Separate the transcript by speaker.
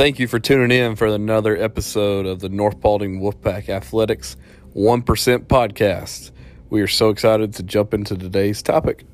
Speaker 1: Thank you for tuning in for another episode of the North Paulding Wolfpack Athletics 1% podcast. We are so excited to jump into today's topic.